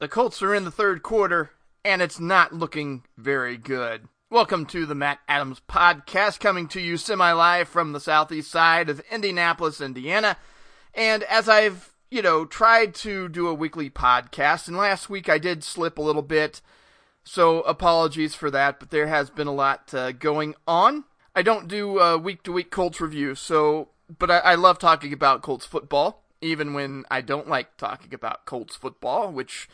The Colts are in the third quarter, and it's not looking very good. Welcome to the Matt Adams Podcast, coming to you semi live from the southeast side of Indianapolis, Indiana. And as I've, you know, tried to do a weekly podcast, and last week I did slip a little bit, so apologies for that, but there has been a lot uh, going on. I don't do a week to week Colts reviews, so, but I, I love talking about Colts football, even when I don't like talking about Colts football, which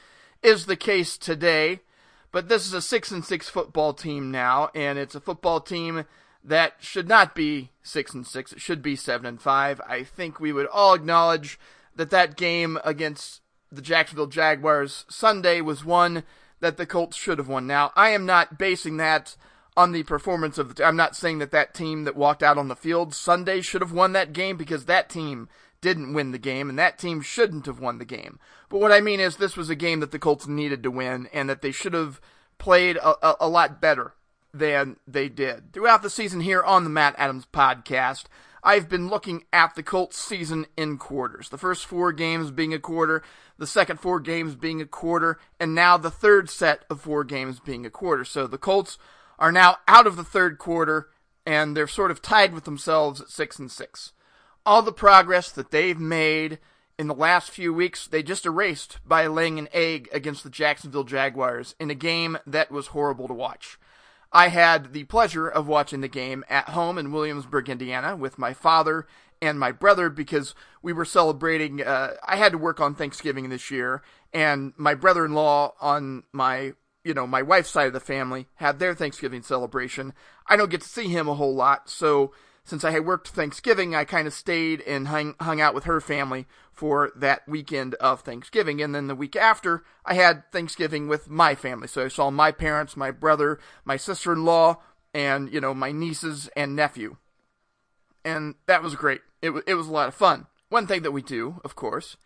is the case today. But this is a six and six football team now, and it's a football team that should not be six and six. It should be seven and five. I think we would all acknowledge that that game against the Jacksonville Jaguars Sunday was one that the Colts should have won. Now, I am not basing that on the performance of the. I'm not saying that that team that walked out on the field Sunday should have won that game because that team didn't win the game, and that team shouldn't have won the game. But what I mean is, this was a game that the Colts needed to win, and that they should have played a, a, a lot better than they did. Throughout the season here on the Matt Adams podcast, I've been looking at the Colts season in quarters. The first four games being a quarter, the second four games being a quarter, and now the third set of four games being a quarter. So the Colts are now out of the third quarter, and they're sort of tied with themselves at six and six all the progress that they've made in the last few weeks, they just erased by laying an egg against the Jacksonville Jaguars in a game that was horrible to watch. I had the pleasure of watching the game at home in Williamsburg, Indiana, with my father and my brother because we were celebrating. Uh, I had to work on Thanksgiving this year, and my brother-in-law on my you know my wife's side of the family had their Thanksgiving celebration. I don't get to see him a whole lot, so since I had worked Thanksgiving, I kind of stayed and hung, hung out with her family for that weekend of Thanksgiving. And then the week after, I had Thanksgiving with my family. So I saw my parents, my brother, my sister in law, and, you know, my nieces and nephew. And that was great. It, w- it was a lot of fun. One thing that we do, of course,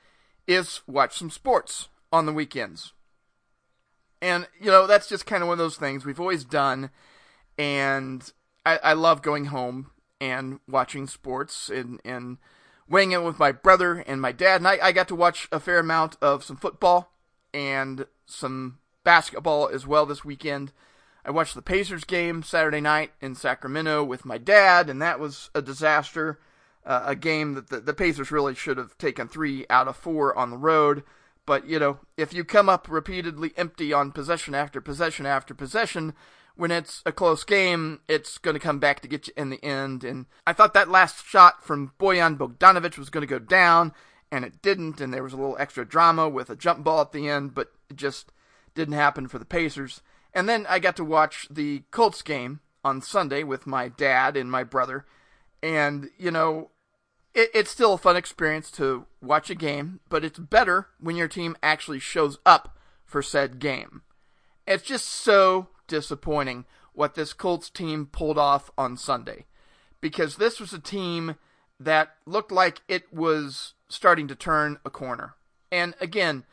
is watch some sports on the weekends. And, you know, that's just kind of one of those things we've always done. And I, I love going home and watching sports and, and weighing in with my brother and my dad. And I, I got to watch a fair amount of some football and some basketball as well this weekend. I watched the Pacers game Saturday night in Sacramento with my dad, and that was a disaster. Uh, a game that the, the Pacers really should have taken three out of four on the road. But, you know, if you come up repeatedly empty on possession after possession after possession, when it's a close game, it's going to come back to get you in the end. And I thought that last shot from Bojan Bogdanovic was going to go down, and it didn't. And there was a little extra drama with a jump ball at the end, but it just didn't happen for the Pacers. And then I got to watch the Colts game on Sunday with my dad and my brother. And, you know, it, it's still a fun experience to watch a game, but it's better when your team actually shows up for said game. It's just so disappointing what this Colts team pulled off on Sunday. Because this was a team that looked like it was starting to turn a corner. And again,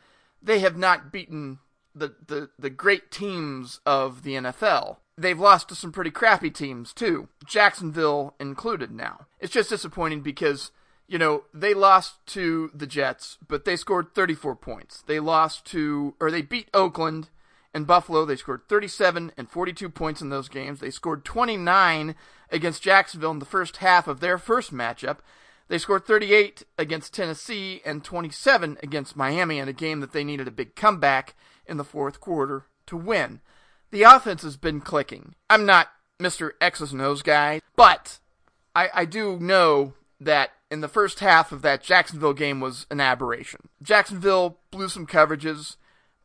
they have not beaten the, the, the great teams of the NFL. They've lost to some pretty crappy teams too, Jacksonville included now. It's just disappointing because, you know, they lost to the Jets, but they scored 34 points. They lost to, or they beat Oakland in Buffalo. They scored 37 and 42 points in those games. They scored 29 against Jacksonville in the first half of their first matchup. They scored 38 against Tennessee and 27 against Miami in a game that they needed a big comeback in the fourth quarter to win. The offense has been clicking. I'm not Mr. X's nose guy, but I, I do know that in the first half of that Jacksonville game was an aberration. Jacksonville blew some coverages.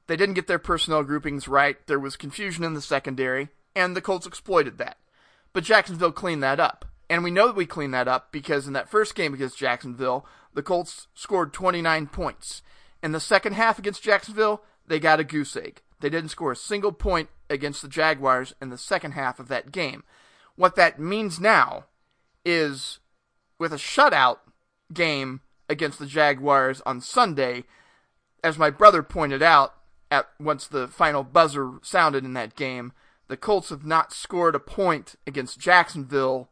They didn't get their personnel groupings right. There was confusion in the secondary, and the Colts exploited that. But Jacksonville cleaned that up. And we know that we cleaned that up because in that first game against Jacksonville, the Colts scored 29 points. In the second half against Jacksonville, they got a goose egg. They didn't score a single point against the Jaguars in the second half of that game. What that means now is with a shutout game against the Jaguars on Sunday, as my brother pointed out, at once the final buzzer sounded in that game, the Colts have not scored a point against Jacksonville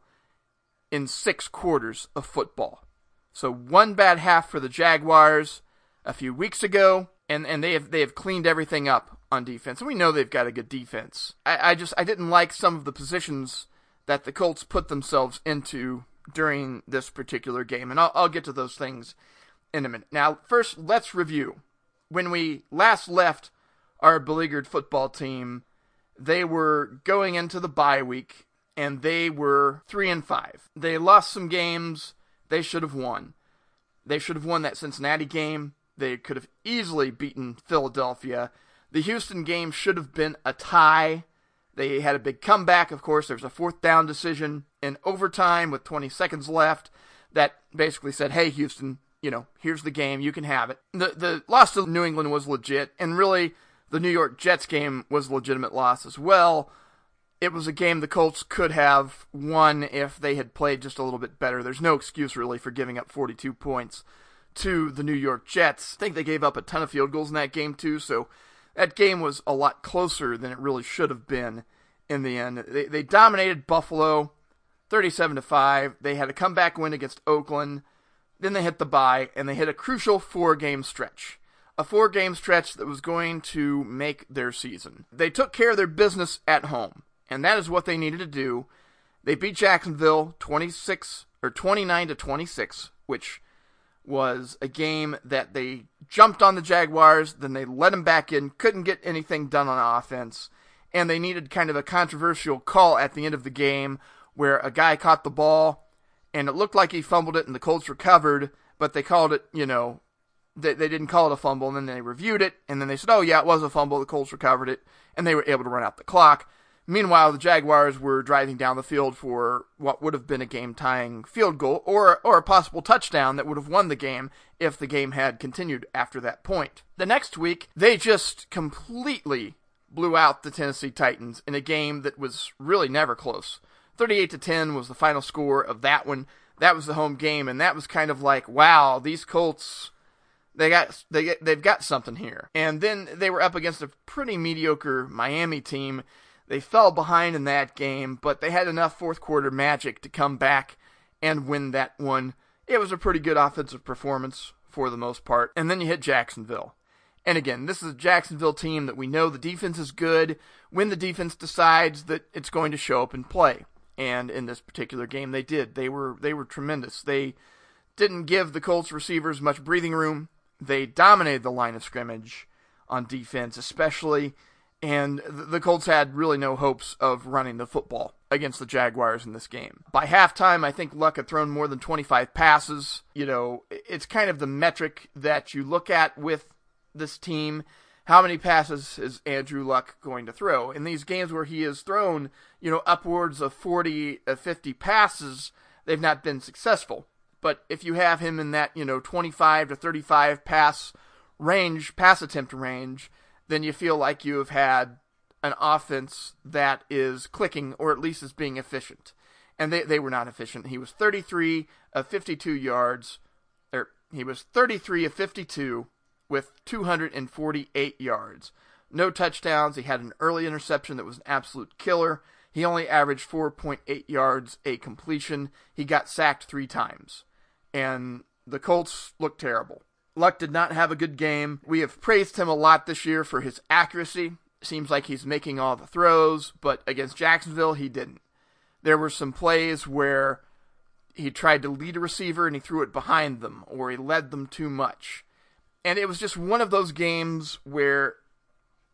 in six quarters of football. So one bad half for the Jaguars a few weeks ago, and and they have they have cleaned everything up on defense, and we know they've got a good defense. I, I just I didn't like some of the positions that the Colts put themselves into during this particular game, and I'll, I'll get to those things in a minute. Now, first, let's review. When we last left our beleaguered football team, they were going into the bye week, and they were three and five. They lost some games they should have won. They should have won that Cincinnati game. They could have easily beaten Philadelphia. The Houston game should have been a tie. They had a big comeback, of course. There was a fourth down decision in overtime with 20 seconds left that basically said, hey, Houston, you know, here's the game. You can have it. The, the loss to New England was legit, and really, the New York Jets game was a legitimate loss as well. It was a game the Colts could have won if they had played just a little bit better. There's no excuse, really, for giving up 42 points to the New York Jets. I think they gave up a ton of field goals in that game too, so that game was a lot closer than it really should have been in the end. They, they dominated Buffalo 37 to 5. They had a comeback win against Oakland. Then they hit the bye and they hit a crucial four-game stretch. A four-game stretch that was going to make their season. They took care of their business at home, and that is what they needed to do. They beat Jacksonville 26 or 29 to 26, which was a game that they jumped on the Jaguars, then they let them back in, couldn't get anything done on offense, and they needed kind of a controversial call at the end of the game where a guy caught the ball and it looked like he fumbled it and the Colts recovered, but they called it, you know, they, they didn't call it a fumble and then they reviewed it and then they said, oh yeah, it was a fumble, the Colts recovered it, and they were able to run out the clock. Meanwhile, the Jaguars were driving down the field for what would have been a game-tying field goal or or a possible touchdown that would have won the game if the game had continued after that point. The next week, they just completely blew out the Tennessee Titans in a game that was really never close. 38 to 10 was the final score of that one. That was the home game and that was kind of like, wow, these Colts they got they they've got something here. And then they were up against a pretty mediocre Miami team they fell behind in that game, but they had enough fourth quarter magic to come back and win that one. It was a pretty good offensive performance for the most part. And then you hit Jacksonville. And again, this is a Jacksonville team that we know the defense is good when the defense decides that it's going to show up and play. And in this particular game they did. They were they were tremendous. They didn't give the Colts receivers much breathing room. They dominated the line of scrimmage on defense, especially and the Colts had really no hopes of running the football against the Jaguars in this game. By halftime, I think Luck had thrown more than 25 passes. You know, it's kind of the metric that you look at with this team. How many passes is Andrew Luck going to throw? In these games where he has thrown, you know, upwards of 40, uh, 50 passes, they've not been successful. But if you have him in that, you know, 25 to 35 pass range, pass attempt range, then you feel like you have had an offense that is clicking or at least is being efficient. And they, they were not efficient. He was 33 of 52 yards, or he was 33 of 52 with 248 yards. No touchdowns. He had an early interception that was an absolute killer. He only averaged 4.8 yards a completion. He got sacked three times. And the Colts looked terrible. Luck did not have a good game. We have praised him a lot this year for his accuracy. Seems like he's making all the throws, but against Jacksonville, he didn't. There were some plays where he tried to lead a receiver and he threw it behind them, or he led them too much. And it was just one of those games where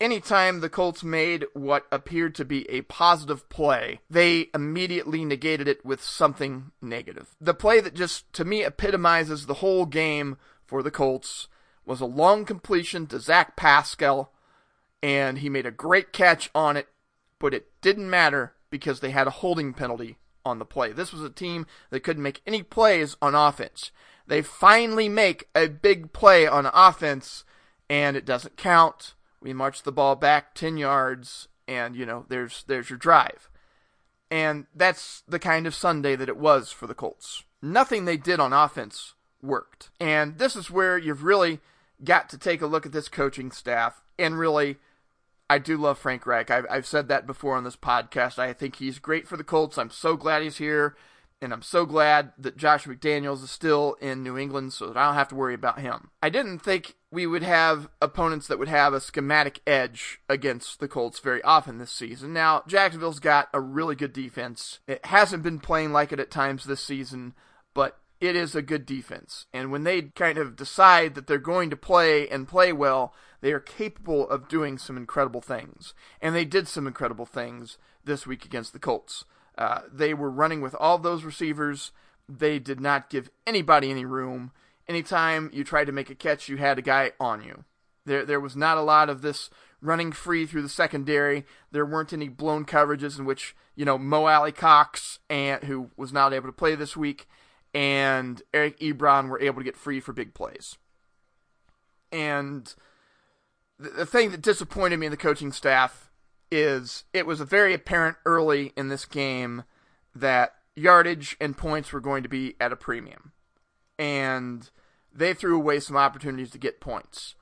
anytime the Colts made what appeared to be a positive play, they immediately negated it with something negative. The play that just, to me, epitomizes the whole game for the Colts was a long completion to Zach Pascal, and he made a great catch on it, but it didn't matter because they had a holding penalty on the play. This was a team that couldn't make any plays on offense. They finally make a big play on offense, and it doesn't count. We march the ball back 10 yards, and, you know, there's, there's your drive. And that's the kind of Sunday that it was for the Colts. Nothing they did on offense worked. And this is where you've really got to take a look at this coaching staff and really I do love Frank Reich. I've, I've said that before on this podcast. I think he's great for the Colts. I'm so glad he's here. And I'm so glad that Josh McDaniels is still in New England so that I don't have to worry about him. I didn't think we would have opponents that would have a schematic edge against the Colts very often this season. Now, Jacksonville's got a really good defense. It hasn't been playing like it at times this season, but it is a good defense. And when they kind of decide that they're going to play and play well, they are capable of doing some incredible things. And they did some incredible things this week against the Colts. Uh, they were running with all those receivers. They did not give anybody any room. Anytime you tried to make a catch, you had a guy on you. There, there was not a lot of this running free through the secondary. There weren't any blown coverages in which you know Mo Alie-Cox and who was not able to play this week, and Eric Ebron were able to get free for big plays. And the, the thing that disappointed me in the coaching staff is it was very apparent early in this game that yardage and points were going to be at a premium. And they threw away some opportunities to get points.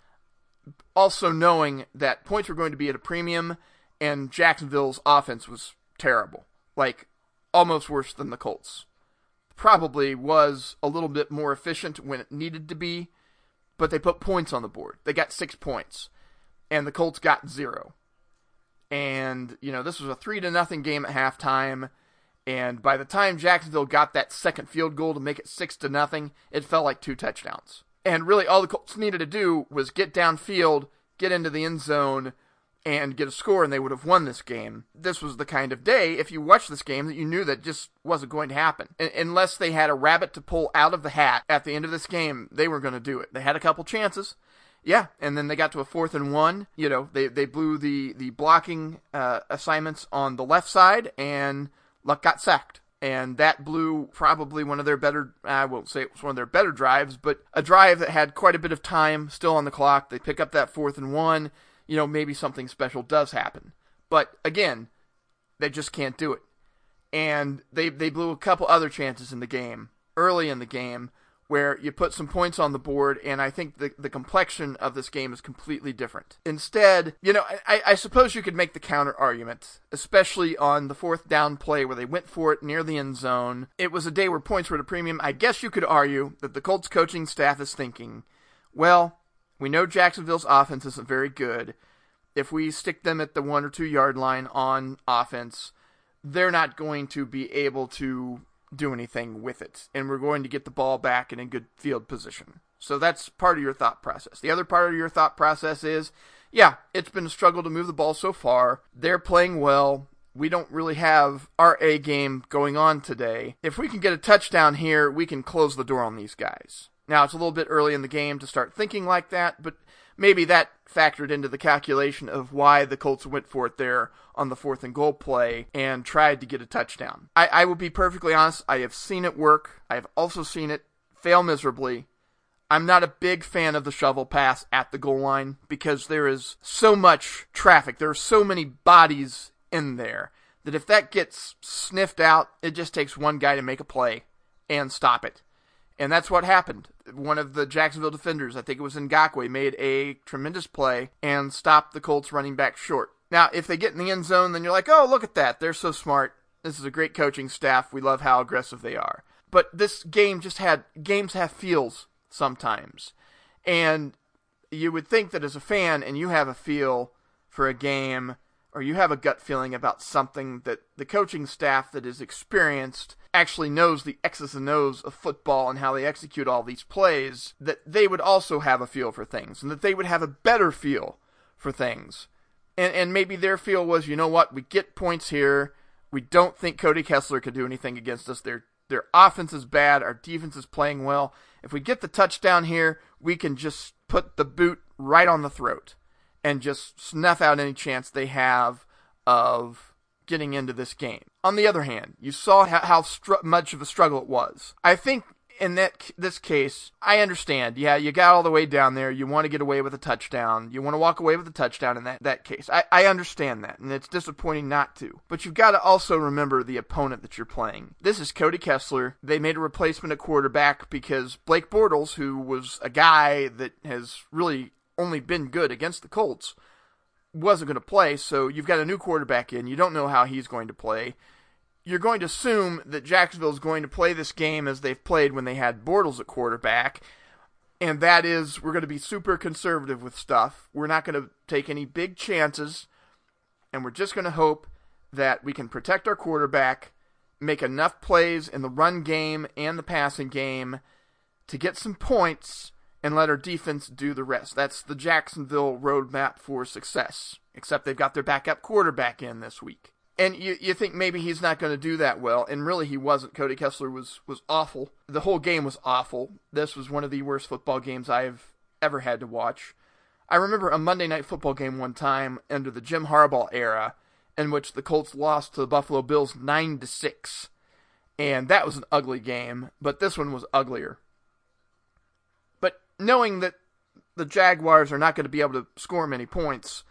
Also knowing that points were going to be at a premium and Jacksonville's offense was terrible. Like almost worse than the Colts. Probably was a little bit more efficient when it needed to be, but they put points on the board. They got 6 points and the Colts got 0 and you know this was a three to nothing game at halftime. And by the time Jacksonville got that second field goal to make it six to nothing, it felt like two touchdowns. And really, all the Colts needed to do was get downfield, get into the end zone, and get a score, and they would have won this game. This was the kind of day, if you watched this game, that you knew that just wasn't going to happen. unless they had a rabbit to pull out of the hat at the end of this game, they were going to do it. They had a couple chances. Yeah, and then they got to a fourth and one. You know, they they blew the the blocking uh, assignments on the left side, and Luck got sacked, and that blew probably one of their better. I won't say it was one of their better drives, but a drive that had quite a bit of time still on the clock. They pick up that fourth and one. You know, maybe something special does happen, but again, they just can't do it. And they they blew a couple other chances in the game early in the game where you put some points on the board, and I think the, the complexion of this game is completely different. Instead, you know, I, I suppose you could make the counter argument, especially on the fourth down play where they went for it near the end zone. It was a day where points were at a premium. I guess you could argue that the Colts coaching staff is thinking, well, we know Jacksonville's offense isn't very good. If we stick them at the one or two yard line on offense, they're not going to be able to do anything with it, and we're going to get the ball back in a good field position. So that's part of your thought process. The other part of your thought process is, yeah, it's been a struggle to move the ball so far. They're playing well. We don't really have our A game going on today. If we can get a touchdown here, we can close the door on these guys. Now, it's a little bit early in the game to start thinking like that, but maybe that factored into the calculation of why the Colts went for it there on the fourth and goal play and tried to get a touchdown. I, I will be perfectly honest, I have seen it work. I have also seen it fail miserably. I'm not a big fan of the shovel pass at the goal line because there is so much traffic. There are so many bodies in there that if that gets sniffed out, it just takes one guy to make a play and stop it. And that's what happened. One of the Jacksonville defenders, I think it was Ngakoue, made a tremendous play and stopped the Colts running back short. Now, if they get in the end zone, then you're like, oh, look at that. They're so smart. This is a great coaching staff. We love how aggressive they are. But this game just had, games have feels sometimes. And you would think that as a fan and you have a feel for a game or you have a gut feeling about something that the coaching staff that is experienced actually knows the X's and O's of football and how they execute all these plays, that they would also have a feel for things and that they would have a better feel for things. And, and maybe their feel was, you know what, we get points here. We don't think Cody Kessler could do anything against us. Their their offense is bad. Our defense is playing well. If we get the touchdown here, we can just put the boot right on the throat and just snuff out any chance they have of getting into this game. On the other hand, you saw how, how str- much of a struggle it was. I think in that this case, I understand. Yeah, you got all the way down there. You want to get away with a touchdown. You want to walk away with a touchdown in that, that case. I, I understand that, and it's disappointing not to. But you've got to also remember the opponent that you're playing. This is Cody Kessler. They made a replacement at quarterback because Blake Bortles, who was a guy that has really only been good against the Colts, wasn't going to play, so you've got a new quarterback in. You don't know how he's going to play. you're going to assume that Jacksonville is going to play this game as they've played when they had Bortles at quarterback, and that is we're going to be super conservative with stuff. We're not going to take any big chances, and we're just going to hope that we can protect our quarterback, make enough plays in the run game and the passing game to get some points and let our defense do the rest. That's the Jacksonville roadmap for success, except they've got their backup quarterback in this week. And you, you think maybe he's not going to do that well, and really he wasn't. Cody Kessler was, was awful. The whole game was awful. This was one of the worst football games I've ever had to watch. I remember a Monday night football game one time under the Jim Harbaugh era in which the Colts lost to the Buffalo Bills 9 to 6. And that was an ugly game, but this one was uglier. Knowing that the Jaguars are not going to be able to score many points,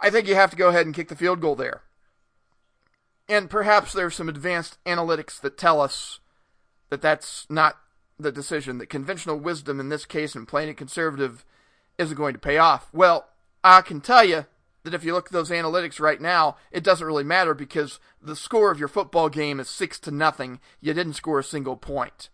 I think you have to go ahead and kick the field goal there. And perhaps there's some advanced analytics that tell us that that's not the decision, that conventional wisdom in this case and playing it conservative isn't going to pay off. Well, I can tell you that if you look at those analytics right now, it doesn't really matter because the score of your football game is six to nothing. You didn't score a single point.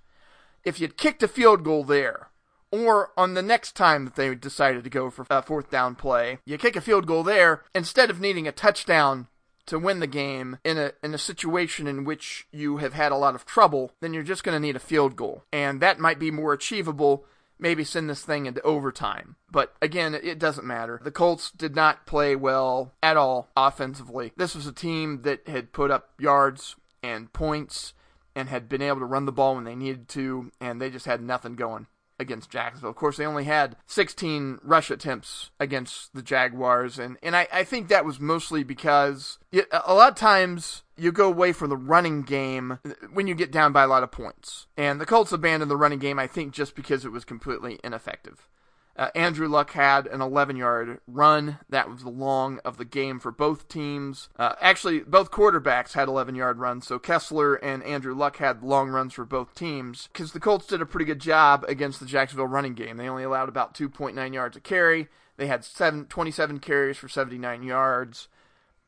If you'd kicked a field goal there, or on the next time that they decided to go for a fourth down play, you kick a field goal there instead of needing a touchdown to win the game in a in a situation in which you have had a lot of trouble, then you're just going to need a field goal. And that might be more achievable maybe send this thing into overtime. But again, it doesn't matter. The Colts did not play well at all offensively. This was a team that had put up yards and points and had been able to run the ball when they needed to, and they just had nothing going against Jacksonville. Of course, they only had 16 rush attempts against the Jaguars, and, and I, I think that was mostly because a lot of times you go away from the running game when you get down by a lot of points. And the Colts abandoned the running game, I think, just because it was completely ineffective. Uh, Andrew Luck had an 11 yard run. That was the long of the game for both teams. Uh, actually, both quarterbacks had 11 yard runs, so Kessler and Andrew Luck had long runs for both teams because the Colts did a pretty good job against the Jacksonville running game. They only allowed about 2.9 yards a carry. They had seven, 27 carries for 79 yards,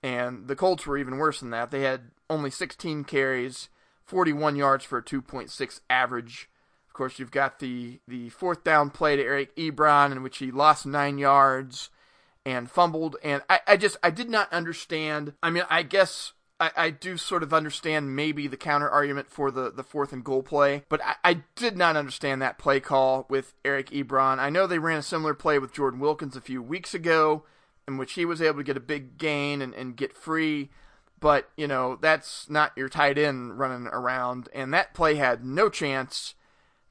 and the Colts were even worse than that. They had only 16 carries, 41 yards for a 2.6 average. Of course, you've got the, the fourth down play to Eric Ebron in which he lost nine yards and fumbled. And I, I just, I did not understand. I mean, I guess I, I do sort of understand maybe the counter argument for the, the fourth and goal play, but I, I did not understand that play call with Eric Ebron. I know they ran a similar play with Jordan Wilkins a few weeks ago in which he was able to get a big gain and, and get free but you know that's not your tight end running around and that play had no chance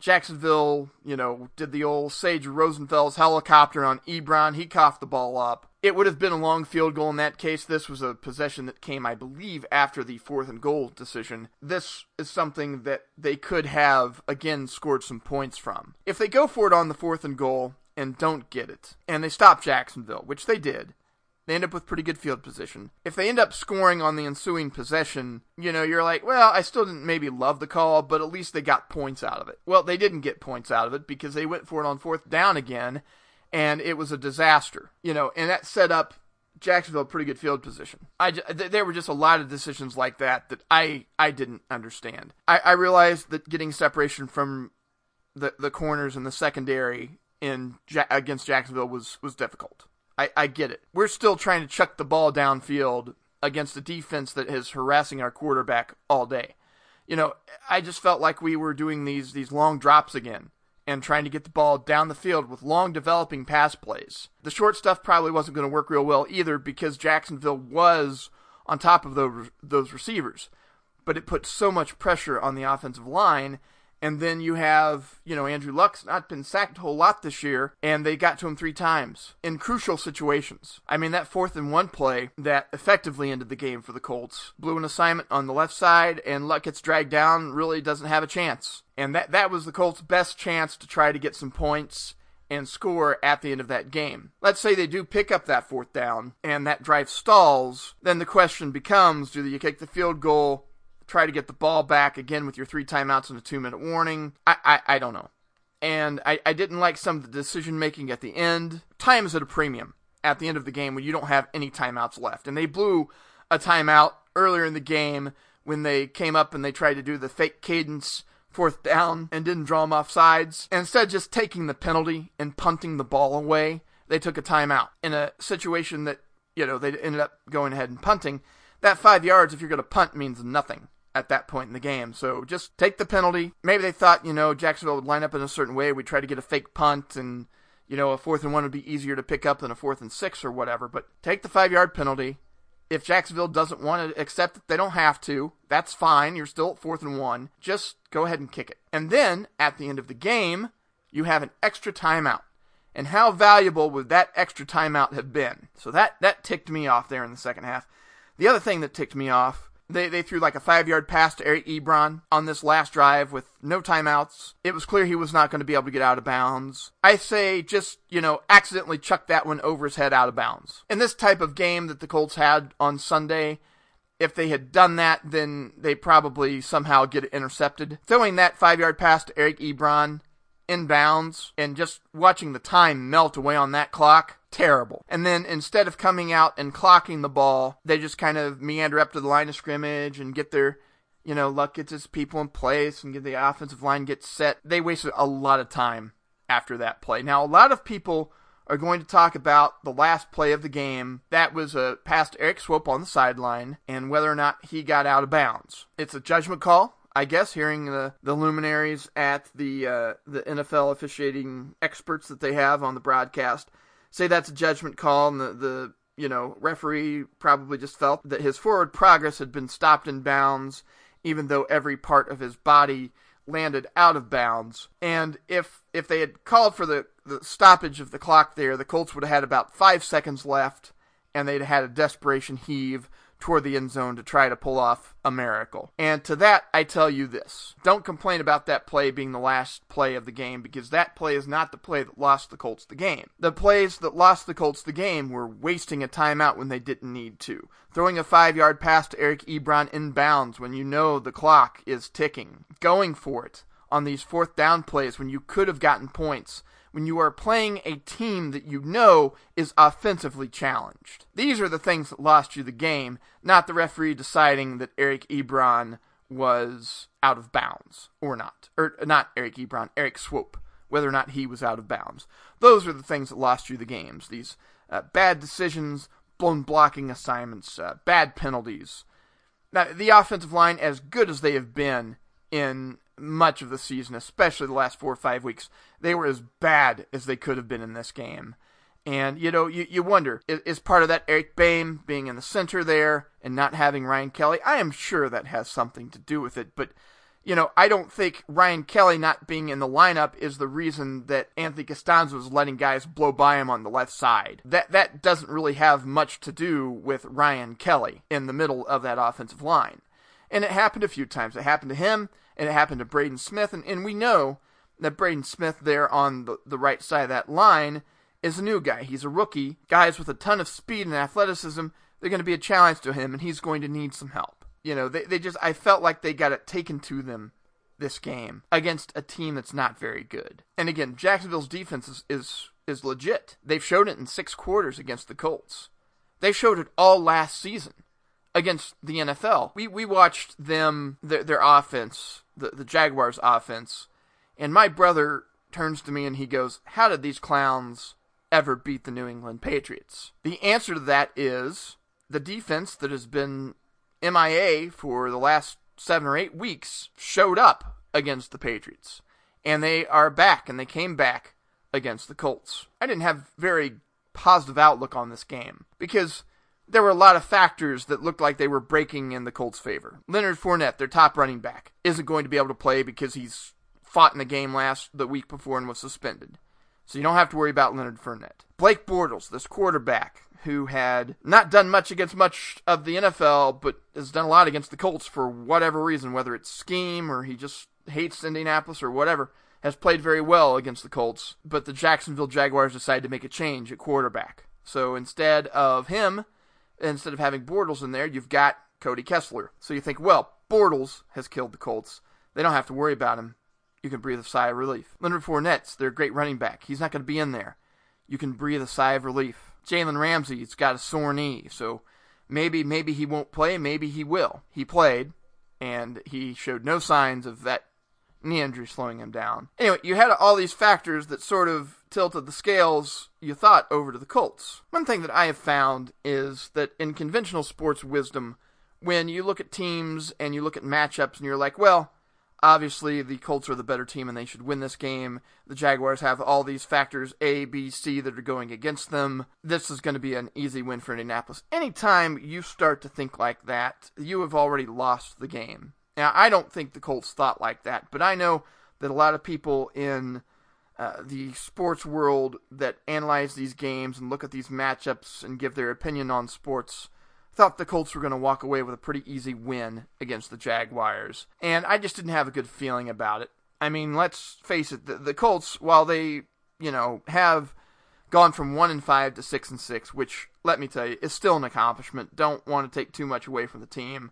Jacksonville, you know, did the old Sage Rosenfels helicopter on Ebron. He coughed the ball up. It would have been a long field goal in that case. This was a possession that came, I believe, after the fourth and goal decision. This is something that they could have, again, scored some points from. If they go for it on the fourth and goal and don't get it, and they stop Jacksonville, which they did, they end up with pretty good field position. If they end up scoring on the ensuing possession, you know, you're like, well, I still didn't maybe love the call, but at least they got points out of it. Well, they didn't get points out of it because they went for it on fourth down again, and it was a disaster. You know, and that set up Jacksonville pretty good field position. I th- there were just a lot of decisions like that that I I didn't understand. I, I realized that getting separation from the the corners and the secondary in against Jacksonville was was difficult. I, I get it. We're still trying to chuck the ball downfield against a defense that is harassing our quarterback all day. You know, I just felt like we were doing these these long drops again and trying to get the ball down the field with long developing pass plays. The short stuff probably wasn't going to work real well either because Jacksonville was on top of those those receivers. But it put so much pressure on the offensive line and then you have, you know, Andrew Luck's not been sacked a whole lot this year, and they got to him three times in crucial situations. I mean, that fourth and one play that effectively ended the game for the Colts blew an assignment on the left side, and Luck gets dragged down, really doesn't have a chance. And that, that was the Colts' best chance to try to get some points and score at the end of that game. Let's say they do pick up that fourth down and that drive stalls, then the question becomes do you kick the field goal try to get the ball back again with your three timeouts and a two minute warning. I, I, I don't know. And I, I didn't like some of the decision making at the end. Time is at a premium at the end of the game when you don't have any timeouts left. And they blew a timeout earlier in the game when they came up and they tried to do the fake cadence fourth down and didn't draw them off sides. And instead of just taking the penalty and punting the ball away, they took a timeout in a situation that, you know, they ended up going ahead and punting. That five yards, if you're going to punt, means nothing at that point in the game. So just take the penalty. Maybe they thought, you know, Jacksonville would line up in a certain way. We'd try to get a fake punt and, you know, a fourth and one would be easier to pick up than a fourth and six or whatever. But take the five yard penalty. If Jacksonville doesn't want to accept it, they don't have to. That's fine. You're still at fourth and one. Just go ahead and kick it. And then at the end of the game, you have an extra timeout. And how valuable would that extra timeout have been? So that, that ticked me off there in the second half. The other thing that ticked me off they, they threw like a five yard pass to Eric Ebron on this last drive with no timeouts. It was clear he was not going to be able to get out of bounds. I say just, you know, accidentally chuck that one over his head out of bounds. In this type of game that the Colts had on Sunday, if they had done that, then they probably somehow get it intercepted. Throwing that five yard pass to Eric Ebron in bounds and just watching the time melt away on that clock terrible. And then instead of coming out and clocking the ball, they just kind of meander up to the line of scrimmage and get their, you know, luck gets his people in place and get the offensive line gets set. They wasted a lot of time after that play. Now, a lot of people are going to talk about the last play of the game. That was a pass to Erik Swoope on the sideline and whether or not he got out of bounds. It's a judgment call. I guess hearing the, the luminaries at the uh, the NFL officiating experts that they have on the broadcast, say that's a judgment call and the, the you know referee probably just felt that his forward progress had been stopped in bounds even though every part of his body landed out of bounds. And if if they had called for the, the stoppage of the clock there the colts would have had about five seconds left and they'd had a desperation heave toward the end zone to try to pull off a miracle. And to that, I tell you this. Don't complain about that play being the last play of the game because that play is not the play that lost the Colts the game. The plays that lost the Colts the game were wasting a timeout when they didn't need to, throwing a five yard pass to Eric Ebron in bounds when you know the clock is ticking, going for it on these fourth down plays when you could have gotten points when you are playing a team that you know is offensively challenged. These are the things that lost you the game, not the referee deciding that Eric Ebron was out of bounds or not. Or not Eric Ebron, Erik Swoope, whether or not he was out of bounds. Those are the things that lost you the games. These uh, bad decisions, blown blocking assignments, uh, bad penalties. Now, the offensive line, as good as they have been in much of the season, especially the last four or five weeks, they were as bad as they could have been in this game. And, you know, you, you wonder, is, is part of that Eric Boehm being in the center there and not having Ryan Kelly? I am sure that has something to do with it, but, you know, I don't think Ryan Kelly not being in the lineup is the reason that Anthony Castonzo was letting guys blow by him on the left side. That, that doesn't really have much to do with Ryan Kelly in the middle of that offensive line. And it happened a few times. It happened to him and it happened to Braden Smith. And, and we know that Braden Smith there on the, the right side of that line is a new guy. He's a rookie. Guys with a ton of speed and athleticism, they're going to be a challenge to him, and he's going to need some help. You know, they, they just, I felt like they got it taken to them this game against a team that's not very good. And again, Jacksonville's defense is, is, is legit. They've shown it in six quarters against the Colts. They showed it all last season against the NFL. We we watched them their, their offense the, the Jaguars offense. And my brother turns to me and he goes, How did these clowns ever beat the New England Patriots? The answer to that is the defense that has been MIA for the last seven or eight weeks showed up against the Patriots. And they are back, and they came back against the Colts. I didn't have very positive outlook on this game because there were a lot of factors that looked like they were breaking in the Colts' favor. Leonard Fournette, their top running back, isn't going to be able to play because he's fought in the game last the week before and was suspended. So you don't have to worry about Leonard Fournette. Blake Bortles, this quarterback who had not done much against much of the NFL, but has done a lot against the Colts for whatever reason, whether it's scheme or he just hates Indianapolis or whatever, has played very well against the Colts. But the Jacksonville Jaguars decided to make a change at quarterback. So instead of him, instead of having Bortles in there, you've got Cody Kessler. So you think, well, Bortles has killed the Colts. They don't have to worry about him. You can breathe a sigh of relief. Leonard Fournette's their great running back. He's not going to be in there. You can breathe a sigh of relief. Jalen Ramsey's got a sore knee, so maybe maybe he won't play, maybe he will. He played, and he showed no signs of that knee injury slowing him down. Anyway, you had all these factors that sort of tilted the scales, you thought, over to the Colts. One thing that I have found is that in conventional sports wisdom, when you look at teams and you look at matchups and you're like, well, obviously the Colts are the better team and they should win this game. The Jaguars have all these factors A, B, C that are going against them. This is going to be an easy win for Indianapolis. Anytime you start to think like that, you have already lost the game. Now, I don't think the Colts thought like that, but I know that a lot of people in uh, the sports world that analyze these games and look at these matchups and give their opinion on sports thought the Colts were going to walk away with a pretty easy win against the Jaguars. And I just didn't have a good feeling about it. I mean, let's face it, the, the Colts, while they, you know, have gone from 1 and 5 to 6 and 6, which let me tell you is still an accomplishment. Don't want to take too much away from the team.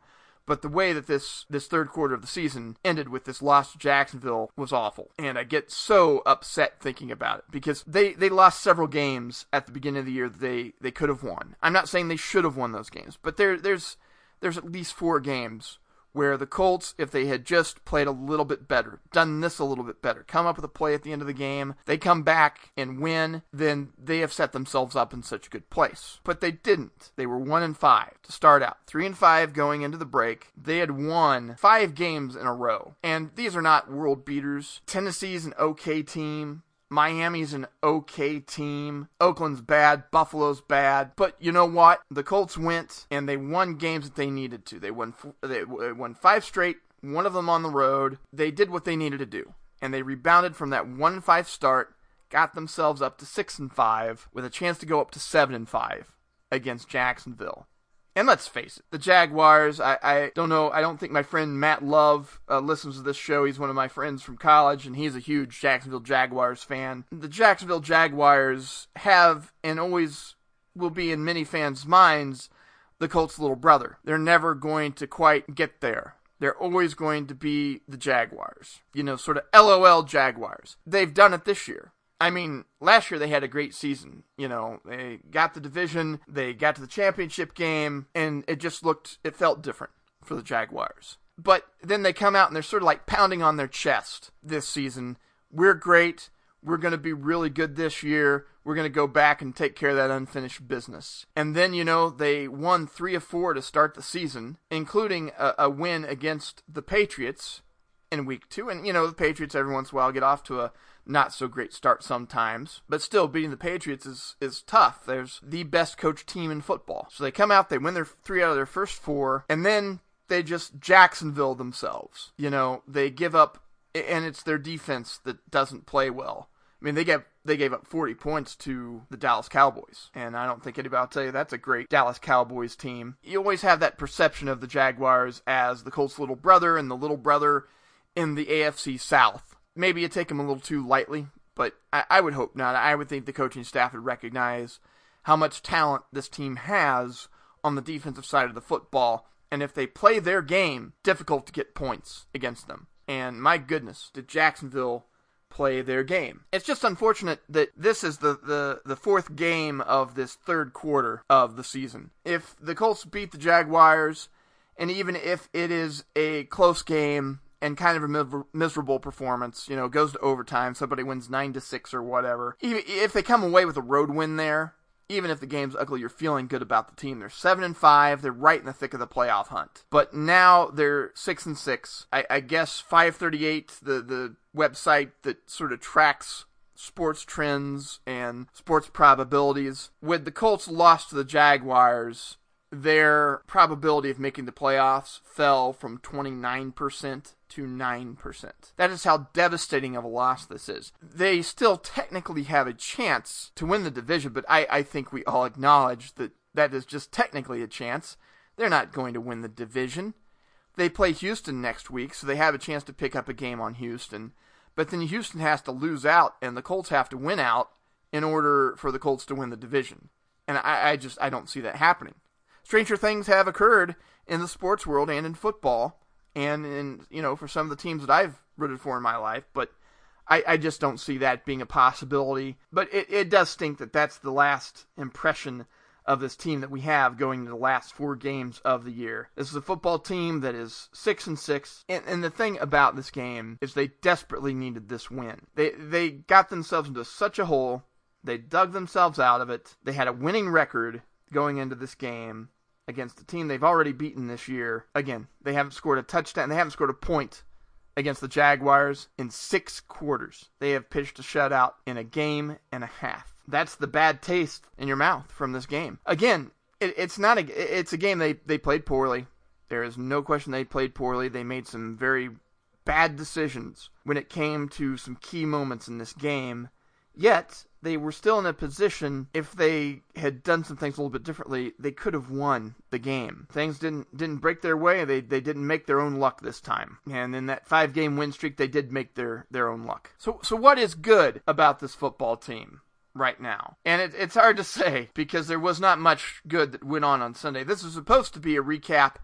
But the way that this this third quarter of the season ended with this loss to Jacksonville was awful, and I get so upset thinking about it because they they lost several games at the beginning of the year that they they could have won. I'm not saying they should have won those games, but there there's there's at least four games where the Colts, if they had just played a little bit better, done this a little bit better, come up with a play at the end of the game, they come back and win, then they have set themselves up in such a good place. But they didn't. They were one and five to start out, three and five going into the break. They had won five games in a row, and these are not world beaters. Tennessee's an okay team. Miami's an okay team. Oakland's bad. Buffalo's bad. But you know what? The Colts went and they won games that they needed to. They won they won five straight, one of them on the road. They did what they needed to do. And they rebounded from that 1-5 start, got themselves up to 6 and 5 with a chance to go up to 7 and 5 against Jacksonville. And let's face it, the Jaguars, I, I don't know, I don't think my friend Matt Love uh, listens to this show. He's one of my friends from college, and he's a huge Jacksonville Jaguars fan. The Jacksonville Jaguars have, and always will be in many fans' minds, the Colts' little brother. They're never going to quite get there. They're always going to be the Jaguars. You know, sort of LOL Jaguars. They've done it this year. I mean, last year they had a great season. You know, they got the division, they got to the championship game, and it just looked, it felt different for the Jaguars. But then they come out and they're sort of like pounding on their chest this season. We're great. We're going to be really good this year. We're going to go back and take care of that unfinished business. And then, you know, they won three of four to start the season, including a, a win against the Patriots in week two. And, you know, the Patriots every once in a while get off to a not so great start sometimes, but still beating the Patriots is is tough. There's the best coached team in football. So they come out, they win their three out of their first four, and then they just Jacksonville themselves. You know, they give up and it's their defense that doesn't play well. I mean, they gave they gave up 40 points to the Dallas Cowboys, and I don't think anybody will tell you that's a great Dallas Cowboys team. You always have that perception of the Jaguars as the Colts' little brother and the little brother in the AFC South maybe you take him a little too lightly, but I, I would hope not. I would think the coaching staff would recognize how much talent this team has on the defensive side of the football, and if they play their game, difficult to get points against them. And my goodness, did Jacksonville play their game. It's just unfortunate that this is the, the, the fourth game of this third quarter of the season. If the Colts beat the Jaguars, and even if it is a close game, and kind of a miserable performance. You know, goes to overtime. Somebody wins nine to six or whatever. Even if they come away with a road win there, even if the game's ugly, you're feeling good about the team. They're seven and five. They're right in the thick of the playoff hunt. But now they're six and six. I, I guess 538, the the website that sort of tracks sports trends and sports probabilities. With the Colts lost to the Jaguars, their probability of making the playoffs fell from 29% to 9%. That is how devastating of a loss this is. They still technically have a chance to win the division, but I, I think we all acknowledge that that is just technically a chance. They're not going to win the division. They play Houston next week, so they have a chance to pick up a game on Houston. But then Houston has to lose out, and the Colts have to win out in order for the Colts to win the division. And I, I just I don't see that happening. Stranger things have occurred in the sports world and in football and in you know for some of the teams that I've rooted for in my life, but I, I just don't see that being a possibility. But it, it does stink that that's the last impression of this team that we have going into the last four games of the year. This is a football team that is six and six, and, and the thing about this game is they desperately needed this win. They they got themselves into such a hole. They dug themselves out of it. They had a winning record going into this game against the team they've already beaten this year. Again, they haven't scored a touchdown. They haven't scored a point against the Jaguars in six quarters. They have pitched a shutout in a game and a half. That's the bad taste in your mouth from this game. Again, it, it's not a. It's a game they they played poorly. There is no question they played poorly. They made some very bad decisions when it came to some key moments in this game. Yet they were still in a position if they had done some things a little bit differently, they could have won the game. Things didn't didn't break their way. They they didn't make their own luck this time. And in that five game win streak, they did make their their own luck. So so what is good about this football team? Right now. And it, it's hard to say because there was not much good that went on on Sunday. This is supposed to be a recap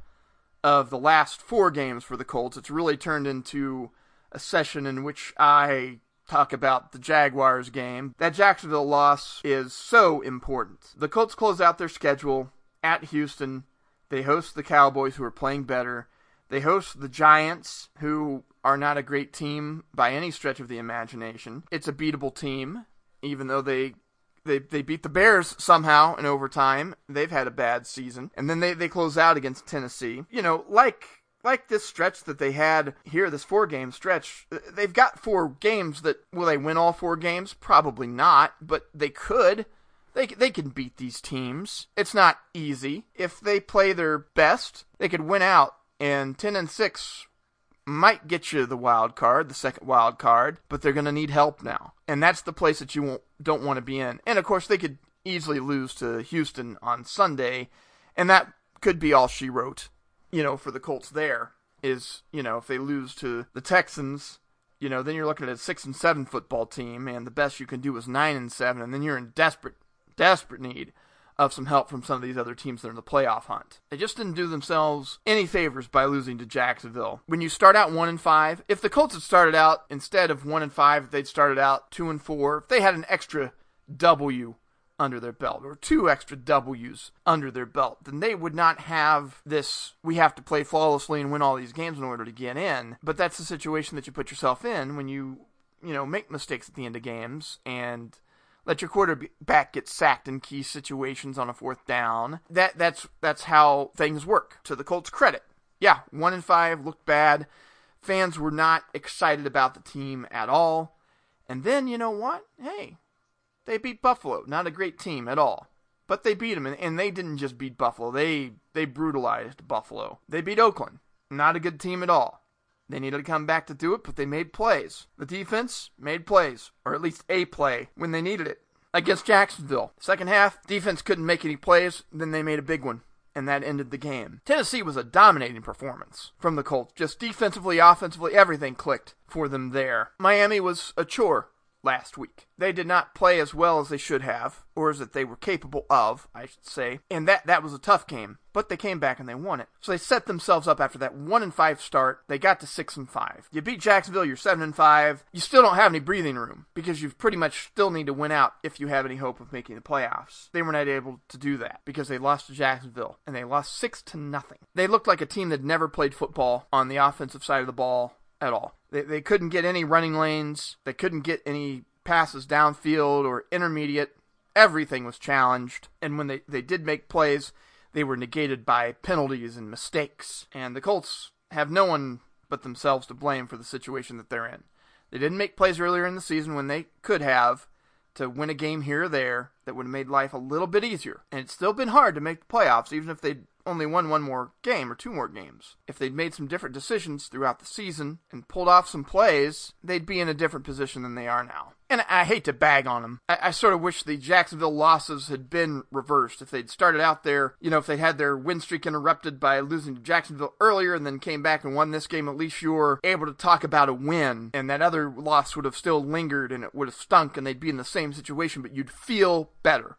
of the last four games for the Colts. It's really turned into a session in which I talk about the Jaguars game. That Jacksonville loss is so important. The Colts close out their schedule at Houston. They host the Cowboys, who are playing better. They host the Giants, who are not a great team by any stretch of the imagination. It's a beatable team, even though they they, they beat the Bears somehow in overtime. They've had a bad season. And then they, they close out against Tennessee. You know, like like this stretch that they had here, this four game stretch, they've got four games that will they win all four games? Probably not, but they could. They they can beat these teams. It's not easy. If they play their best, they could win out. And ten and six might get you the wild card, the second wild card, but they're going to need help now. And that's the place that you don't want to be in. And of course, they could easily lose to Houston on Sunday, and that could be all she wrote you know, for the Colts there is, you know, if they lose to the Texans, you know, then you're looking at a six and seven football team, and the best you can do is nine and seven, and then you're in desperate, desperate need of some help from some of these other teams that are in the playoff hunt. They just didn't do themselves any favors by losing to Jacksonville. When you start out one and five, if the Colts had started out instead of one and five, they'd started out two and four. If they had an extra W under their belt or two extra W's under their belt, then they would not have this we have to play flawlessly and win all these games in order to get in. But that's the situation that you put yourself in when you, you know, make mistakes at the end of games and let your quarterback get sacked in key situations on a fourth down. That that's that's how things work. To the Colts' credit, yeah, one in five looked bad. Fans were not excited about the team at all. And then you know what? Hey, they beat Buffalo, not a great team at all. But they beat them, and, they didn't just beat Buffalo. They they brutalized Buffalo. They beat Oakland, not a good team at all. They needed to come back to do it, but they made plays. The defense made plays, or at least a play when they needed it. Against Jacksonville, second half, defense couldn't make any plays. Then they made a big one and that ended the game. Tennessee was a dominating performance from the Colts. Just defensively, offensively, everything clicked for them there. Miami was a chore last week. They did not play as well as they should have, or as that they were capable of, I should say, and that that was a tough game. But they came back and they won it. So they set themselves up after that one and five start. They got to six and five. You beat Jacksonville, you're seven and five. You still don't have any breathing room because you pretty much still need to win out if you have any hope of making the playoffs. They were not able to do that because they lost to Jacksonville and they lost six to nothing. They looked like a team that never played football on the offensive side of the ball at all. They, they couldn't get any running lanes. They couldn't get any passes downfield or intermediate. Everything was challenged. And when they, they did make plays, they were negated by penalties and mistakes. And the Colts have no one but themselves to blame for the situation that they're in. They didn't make plays earlier in the season when they could have to win a game here or there that would have made life a little bit easier. And it's still been hard to make the playoffs, even if they only won one more game or two more games. If they'd made some different decisions throughout the season and pulled off some plays, they'd be in a different position than they are now. And I hate to bag on them. I, I, sort of wish the Jacksonville losses had been reversed. If they'd started out there, you know, if they'd had their win streak interrupted by losing to Jacksonville earlier and then came back and won this game, at least you're able to talk about a win. And that other loss would have still lingered and it would have stunk and they'd be in the same situation, but you'd feel better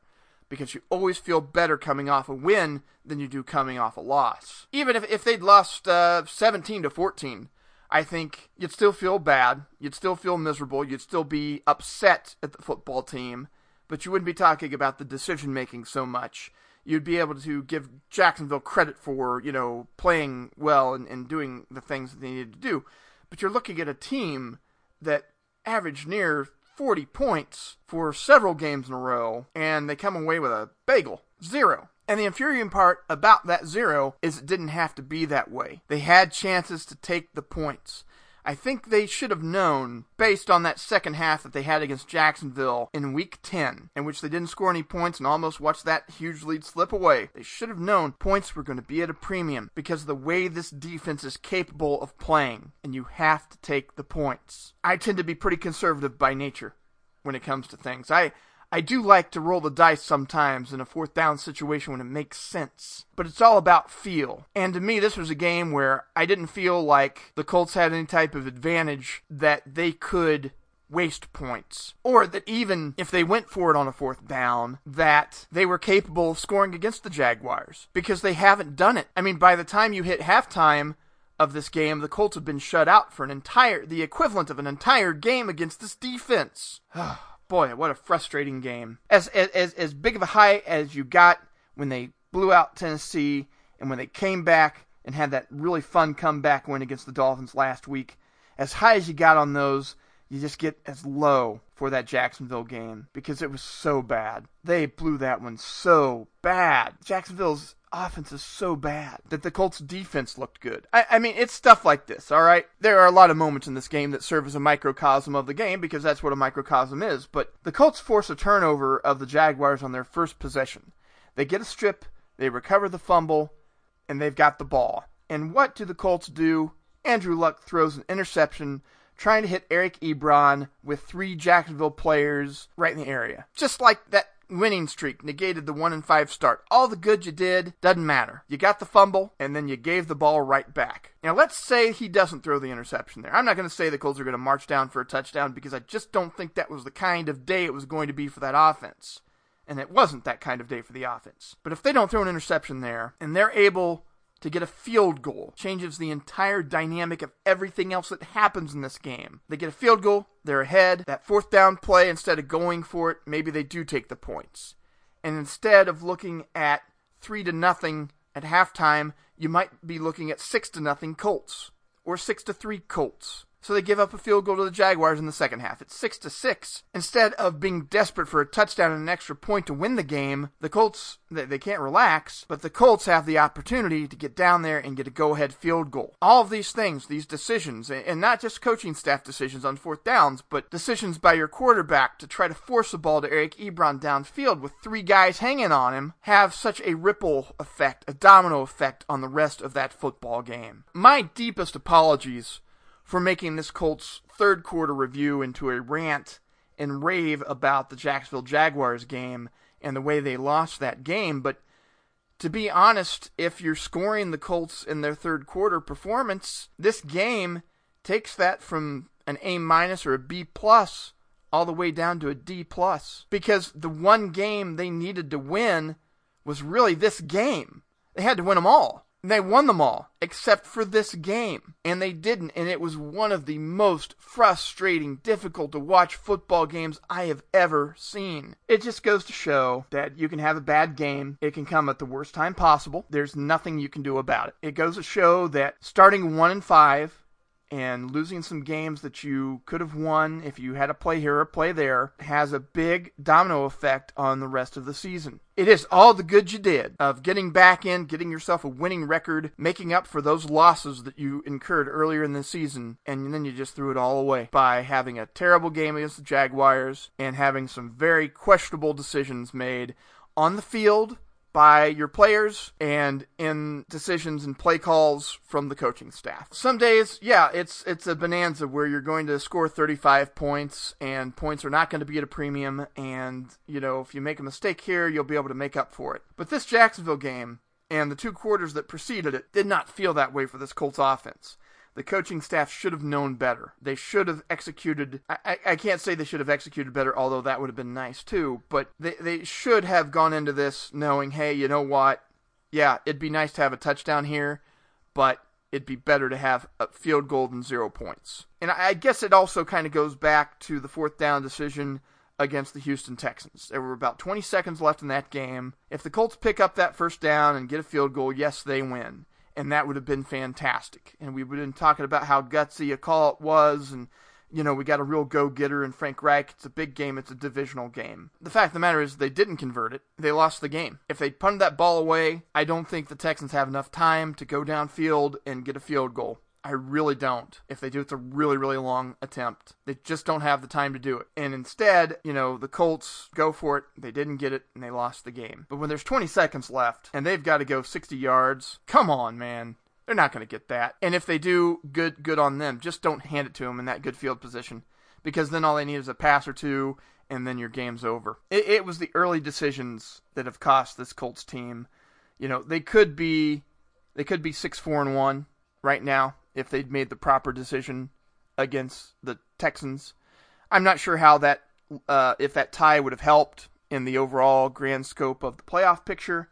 because you always feel better coming off a win than you do coming off a loss. Even if, if they'd lost uh, 17 to 14, I think you'd still feel bad. You'd still feel miserable. You'd still be upset at the football team, but you wouldn't be talking about the decision making so much. you'd be able to give Jacksonville credit for, you know, playing well and, and doing the things that they needed to do. But you're looking at a team that averaged near 40 points for several games in a row, and they come away with a bagel. Zero. And the infuriating part about that zero is it didn't have to be that way. They had chances to take the points. I think they should have known, based on that second half that they had against Jacksonville in week 10, in which they didn't score any points and almost watched that huge lead slip away. They should have known points were going to be at a premium because of the way this defense is capable of playing, and you have to take the points. I tend to be pretty conservative by nature when it comes to things. I I do like to roll the dice sometimes in a fourth down situation when it makes sense, but it's all about feel. And to me, this was a game where I didn't feel like the Colts had any type of advantage that they could waste points. Or that even if they went for it on a fourth down, that they were capable of scoring against the Jaguars. Because they haven't done it. I mean, by the time you hit halftime of this game, the Colts have been shut out for an entire, the equivalent of an entire game against this defense. boy, what a frustrating game. As as as big of a high as you got when they blew out Tennessee and when they came back and had that really fun comeback win against the Dolphins last week, as high as you got on those, you just get as low for that Jacksonville game because it was so bad. They blew that one so bad. Jacksonville's offense is so bad that the Colts defense looked good. I, I, mean, it's stuff like this, all right? There are a lot of moments in this game that serve as a microcosm of the game because that's what a microcosm is. But the Colts force a turnover of the Jaguars on their first possession. They get a strip, they recover the fumble, and they've got the ball. And what do the Colts do? Andrew Luck throws an interception trying to hit Eric Ebron with three Jacksonville players right in the area. Just like that winning streak negated the 1 and 5 start. All the good you did doesn't matter. You got the fumble and then you gave the ball right back. Now let's say he doesn't throw the interception there. I'm not going to say the Colts are going to march down for a touchdown because I just don't think that was the kind of day it was going to be for that offense. And it wasn't that kind of day for the offense. But if they don't throw an interception there and they're able to get a field goal changes the entire dynamic of everything else that happens in this game. They get a field goal, they're ahead. That fourth down play, instead of going for it, maybe they do take the points. And instead of looking at three to nothing at halftime, you might be looking at six to nothing Colts or six to three Colts. So they give up a field goal to the Jaguars in the second half. It's 6 to 6. Instead of being desperate for a touchdown and an extra point to win the game, the Colts they, they can't relax, but the Colts have the opportunity to get down there and get a go-ahead field goal. All of these things, these decisions, and not just coaching staff decisions on fourth downs, but decisions by your quarterback to try to force the ball to Eric Ebron downfield with three guys hanging on him, have such a ripple effect, a domino effect on the rest of that football game. My deepest apologies for making this Colts third quarter review into a rant and rave about the Jacksonville Jaguars game and the way they lost that game. But to be honest, if you're scoring the Colts in their third quarter performance, this game takes that from an A minus or a B plus all the way down to a D plus because the one game they needed to win was really this game. They had to win them all. They won them all, except for this game. And they didn't, and it was one of the most frustrating, difficult to watch football games I have ever seen. It just goes to show that you can have a bad game, it can come at the worst time possible. There's nothing you can do about it. It goes to show that starting 1 and 5 and losing some games that you could have won if you had a play here or play there has a big domino effect on the rest of the season. It is all the good you did of getting back in, getting yourself a winning record, making up for those losses that you incurred earlier in the season, and then you just threw it all away by having a terrible game against the Jaguars and having some very questionable decisions made on the field by your players and in decisions and play calls from the coaching staff. Some days, yeah, it's it's a bonanza where you're going to score 35 points and points are not going to be at a premium and, you know, if you make a mistake here, you'll be able to make up for it. But this Jacksonville game and the two quarters that preceded it did not feel that way for this Colts offense the coaching staff should have known better. They should have executed. I, I can't say they should have executed better, although that would have been nice too. But they, they should have gone into this knowing, hey, you know what? Yeah, it'd be nice to have a touchdown here, but it'd be better to have a field goal than zero points. And I, I guess it also kind of goes back to the fourth down decision against the Houston Texans. There were about 20 seconds left in that game. If the Colts pick up that first down and get a field goal, yes, they win. And that would have been fantastic. And we would have been talking about how gutsy a call it was and you know, we got a real go getter in Frank Reich. It's a big game, it's a divisional game. The fact of the matter is, they didn't convert it. They lost the game. If they punted that ball away, I don't think the Texans have enough time to go downfield and get a field goal. I really don't. If they do, it's a really, really long attempt. They just don't have the time to do it. And instead, you know, the Colts go for it. They didn't get it, and they lost the game. But when there's 20 seconds left, and they've got to go 60 yards, come on, man. They're not going to get that. And if they do, good good on them. Just don't hand it to them in that good field position because then all they need is a pass or two and then your game's over. It, it was the early decisions that have cost this Colts team. You know, they could be they could be 6-4 and 1 right now if they'd made the proper decision against the Texans. I'm not sure how that uh, if that tie would have helped in the overall grand scope of the playoff picture.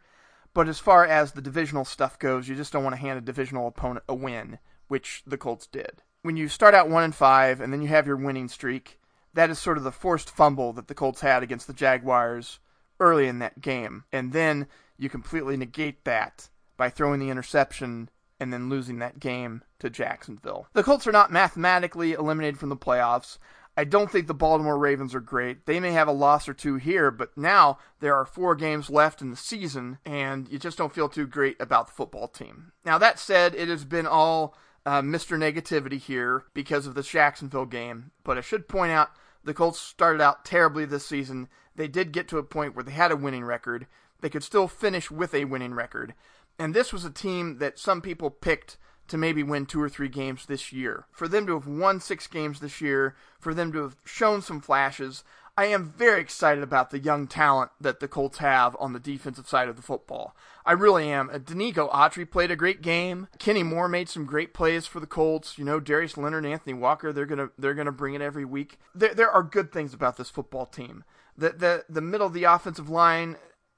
But as far as the divisional stuff goes, you just don't want to hand a divisional opponent a win, which the Colts did. When you start out one and five, and then you have your winning streak, that is sort of the forced fumble that the Colts had against the Jaguars early in that game, and then you completely negate that by throwing the interception and then losing that game to Jacksonville. The Colts are not mathematically eliminated from the playoffs. I don't think the Baltimore Ravens are great. They may have a loss or two here, but now there are four games left in the season, and you just don't feel too great about the football team. Now, that said, it has been all uh, Mr. Negativity here because of the Jacksonville game, but I should point out the Colts started out terribly this season. They did get to a point where they had a winning record. They could still finish with a winning record. And this was a team that some people picked to maybe win two or three games this year. For them to have won six games this year, for them to have shown some flashes, I am very excited about the young talent that the Colts have on the defensive side of the football. I really am. Uh, Denico Autry played a great game. Kenny Moore made some great plays for the Colts. You know, Darius Leonard, and Anthony Walker, they're gonna they're gonna bring it every week. There there are good things about this football team. The the the middle of the offensive line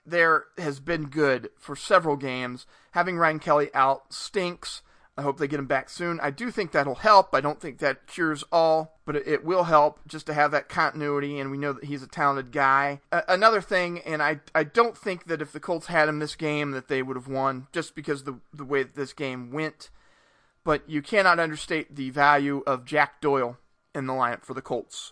there has been good for several games. Having Ryan Kelly out stinks. I hope they get him back soon. I do think that'll help. I don't think that cures all, but it, will help just to have that continuity, and we know that he's a talented guy. Uh, another thing, and I I don't think that if the Colts had him this game that they would have won, just because the the way that this game went. But you cannot understate the value of Jack Doyle in the lineup for the Colts,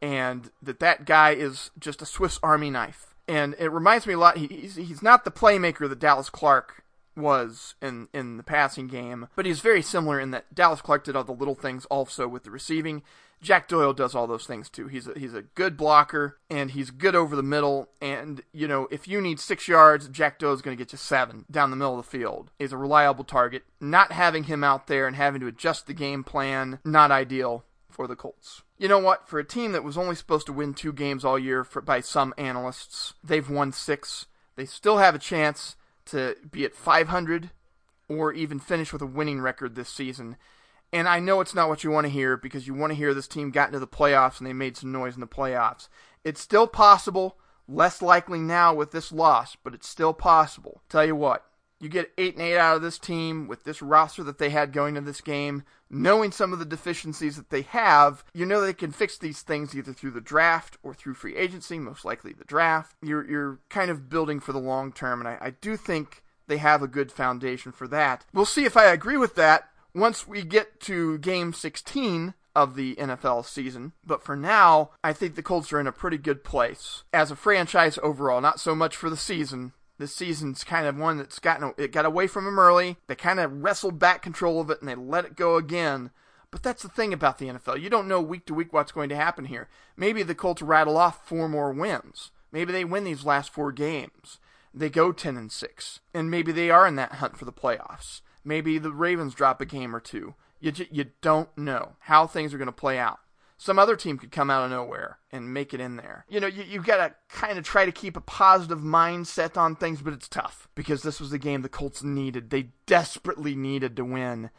and that that guy is just a Swiss Army knife. And it reminds me a lot. He, he's, he's not the playmaker that Dallas Clark was in in the passing game, but he's very similar in that Dallas Clark did all the little things also with the receiving. Jack Doyle does all those things too. He's a, he's a good blocker and he's good over the middle. And you know, if you need six yards, Jack Doyle's going to get you seven down the middle of the field. He's a reliable target. Not having him out there and having to adjust the game plan, not ideal for the Colts. You know what? For a team that was only supposed to win two games all year for, by some analysts, they've won six. They still have a chance to be at 500 or even finish with a winning record this season. And I know it's not what you want to hear because you want to hear this team got into the playoffs and they made some noise in the playoffs. It's still possible, less likely now with this loss, but it's still possible. Tell you what, you get 8 and 8 out of this team with this roster that they had going to this game, knowing some of the deficiencies that they have, you know they can fix these things either through the draft or through free agency, most likely the draft. You're you're kind of building for the long term, and I, I do think they have a good foundation for that. We'll see if I agree with that once we get to game 16 of the NFL season. But for now, I think the Colts are in a pretty good place as a franchise overall. Not so much for the season, this season's kind of one that's gotten it got away from them early. They kind of wrestled back control of it and they let it go again. But that's the thing about the NFL. You don't know week to week what's going to happen here. Maybe the Colts rattle off four more wins. Maybe they win these last four games. They go 10 and 6. And maybe they are in that hunt for the playoffs. Maybe the Ravens drop a game or two. You, you don't know how things are going to play out some other team could come out of nowhere and make it in there. You know, you, you've got to kind of try to keep a positive mindset on things, but it's tough because this was the game the Colts needed. They desperately needed to win,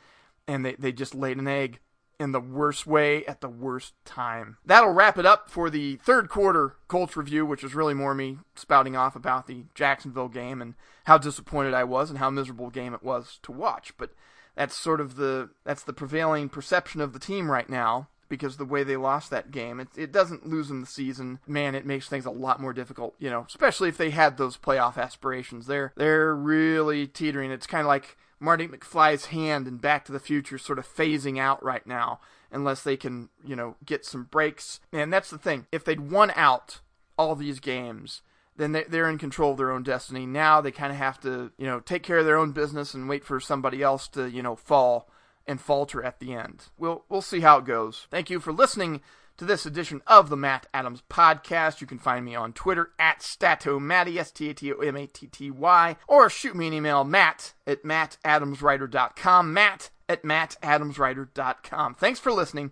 and they, they just laid an egg in the worst way at the worst time. That'll wrap it up for the third quarter Colts review, which was really more me spouting off about the Jacksonville game and how disappointed I was and how miserable game it was to watch. But that's sort of the that's the prevailing perception of the team right now because the way they lost that game, it, it doesn't lose them the season. Man, it makes things a lot more difficult, you know, especially if they had those playoff aspirations. They're, they're really teetering. It's kind of like Marty McFly's hand in Back to the Future sort of phasing out right now unless they can, you know, get some breaks. And that's the thing. If they'd won out all these games, then they're in control of their own destiny. Now they kind of have to, you know, take care of their own business and wait for somebody else to, you know, fall and falter at the end. We'll we'll see how it goes. Thank you for listening to this edition of the Matt Adams Podcast. You can find me on Twitter at Statomatty, S-T-A-T-O-M-A-T-T-Y, or shoot me an email, matt at mattadamswriter.com, matt at mattadamswriter.com. Thanks for listening.